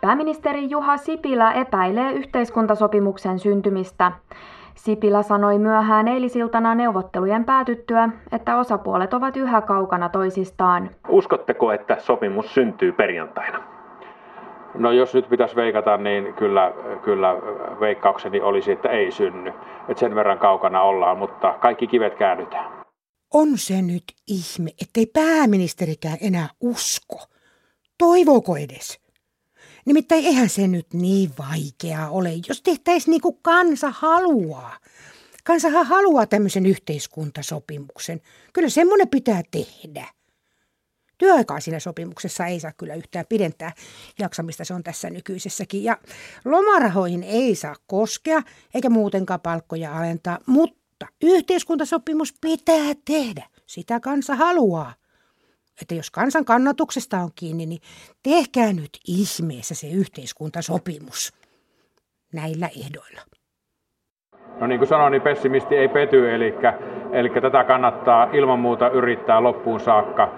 Pääministeri Juha Sipilä epäilee yhteiskuntasopimuksen syntymistä. Sipilä sanoi myöhään eilisiltana neuvottelujen päätyttyä, että osapuolet ovat yhä kaukana toisistaan. Uskotteko, että sopimus syntyy perjantaina? No jos nyt pitäisi veikata, niin kyllä, kyllä veikkaukseni olisi, että ei synny. Että sen verran kaukana ollaan, mutta kaikki kivet käännytään. On se nyt ihme, ettei pääministerikään enää usko. Toivooko edes? Nimittäin eihän se nyt niin vaikeaa ole, jos tehtäisiin niin kuin kansa haluaa. Kansahan haluaa tämmöisen yhteiskuntasopimuksen. Kyllä semmoinen pitää tehdä. Työaikaa siinä sopimuksessa ei saa kyllä yhtään pidentää jaksamista, se on tässä nykyisessäkin. Ja lomarahoihin ei saa koskea, eikä muutenkaan palkkoja alentaa, mutta yhteiskuntasopimus pitää tehdä. Sitä kansa haluaa että jos kansan kannatuksesta on kiinni, niin tehkää nyt ihmeessä se yhteiskuntasopimus näillä ehdoilla. No niin kuin sanoin, niin pessimisti ei pety, eli, eli tätä kannattaa ilman muuta yrittää loppuun saakka